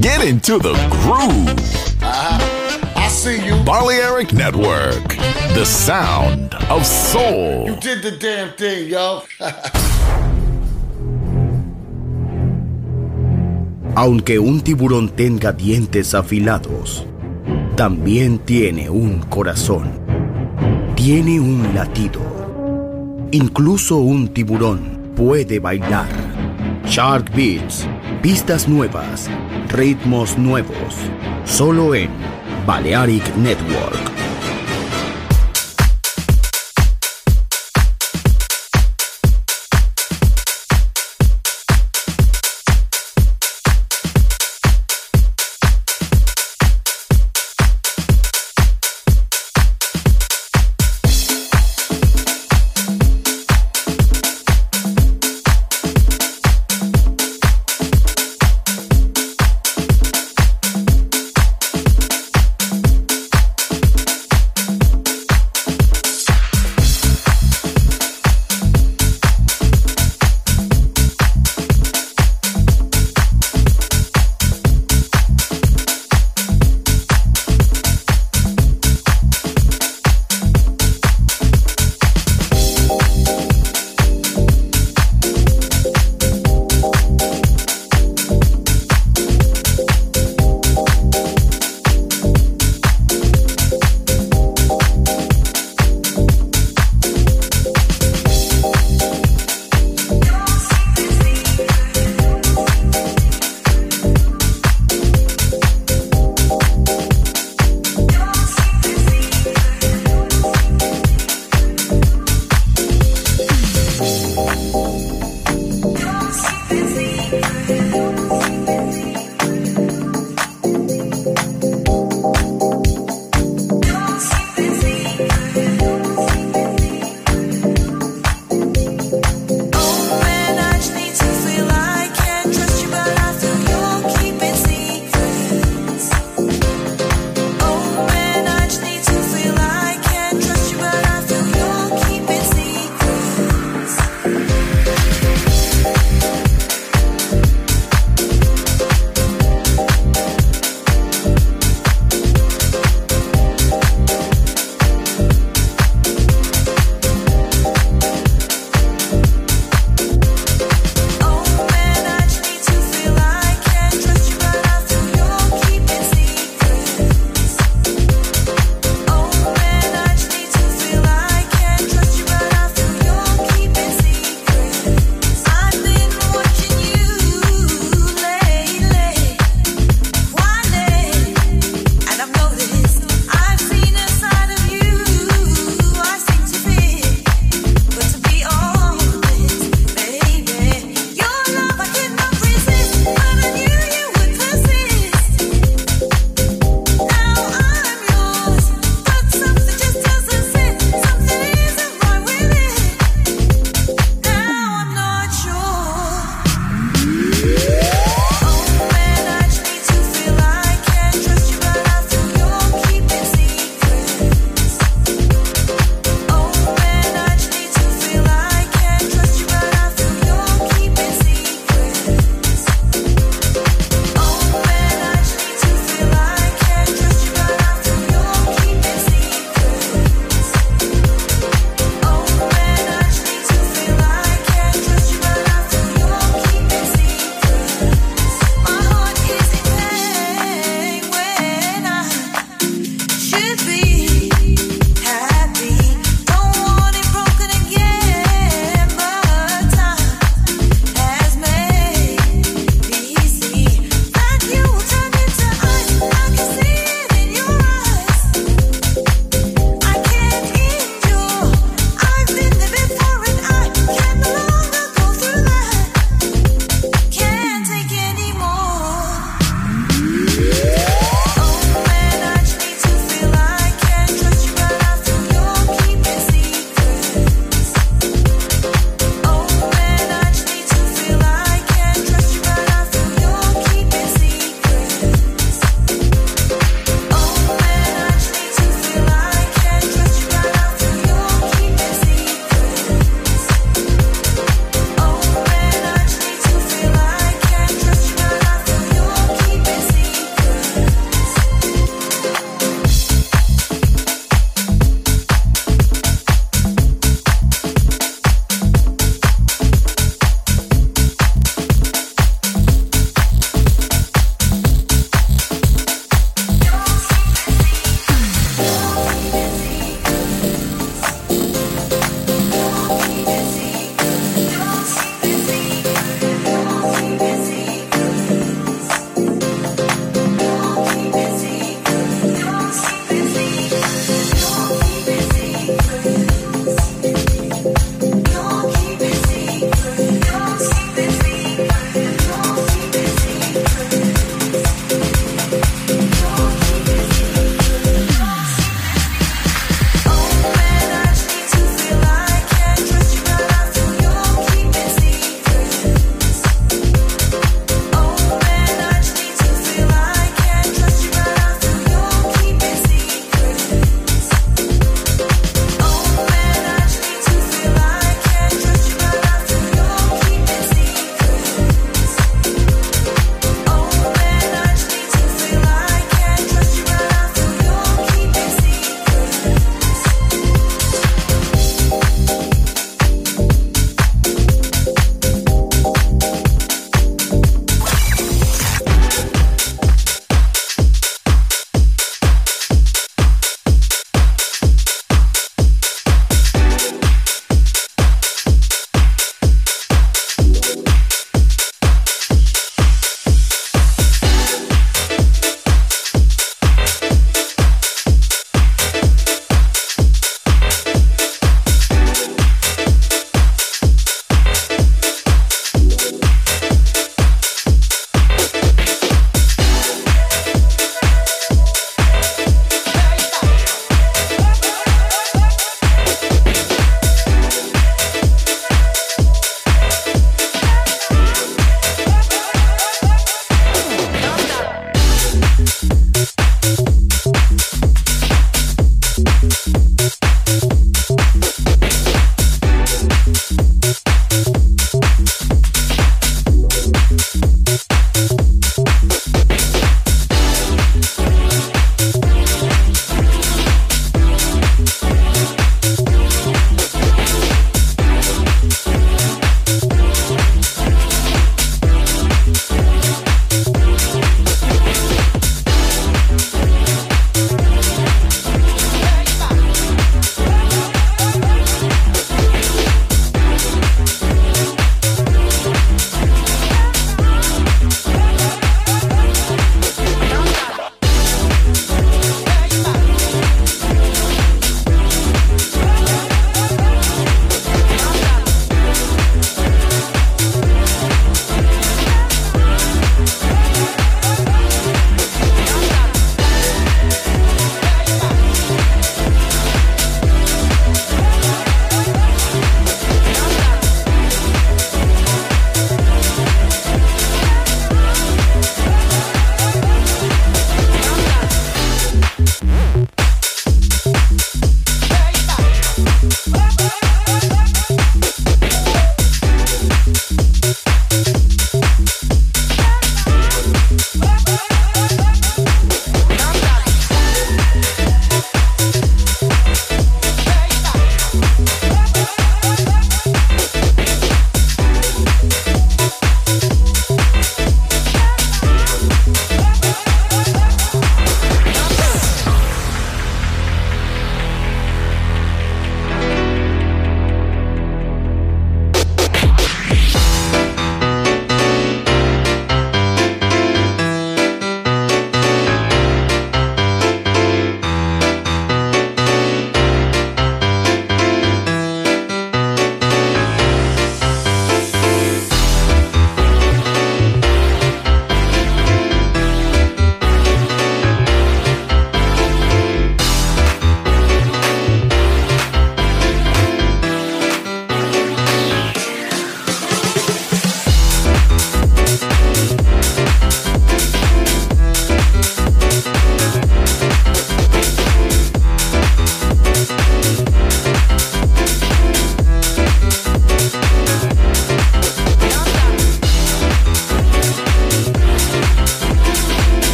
Get into the groove. I see you. Balearic Network, the sound of soul. You did the damn thing, yo. Aunque un tiburón tenga dientes afilados, también tiene un corazón. Tiene un latido. Incluso un tiburón puede bailar. Shark Beats, pistas nuevas, ritmos nuevos, solo en Balearic Network.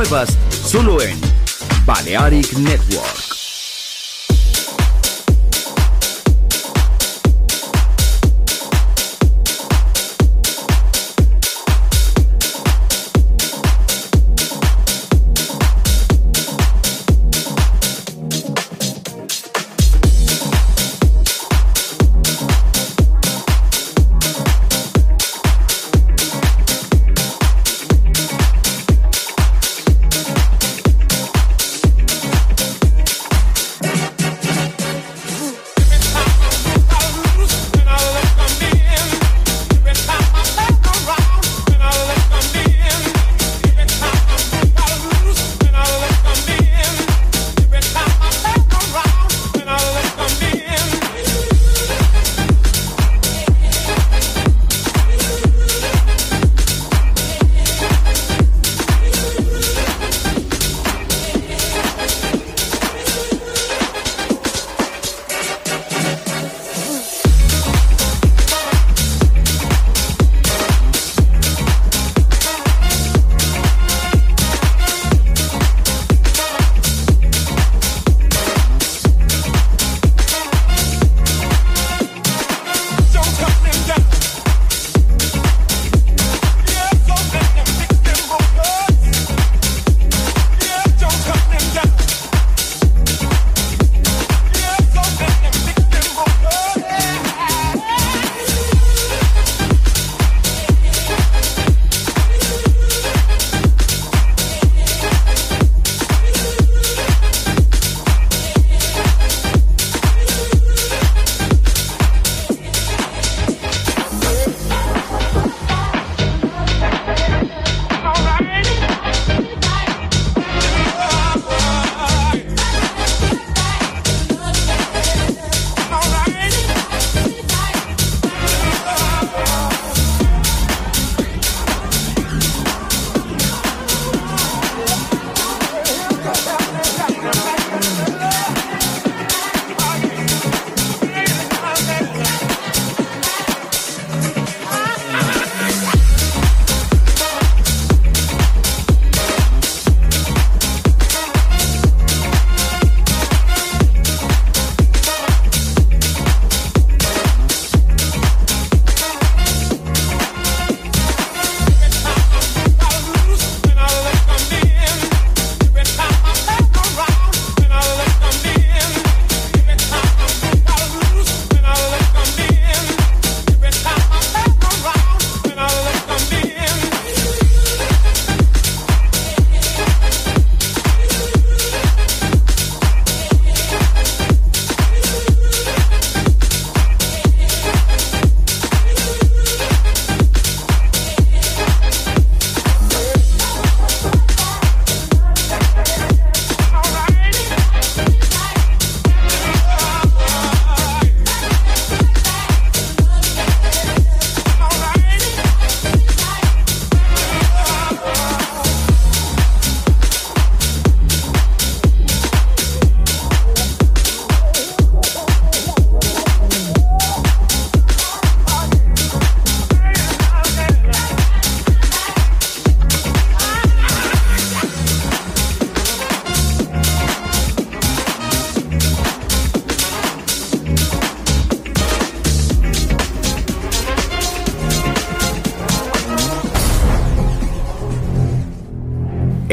Nuevas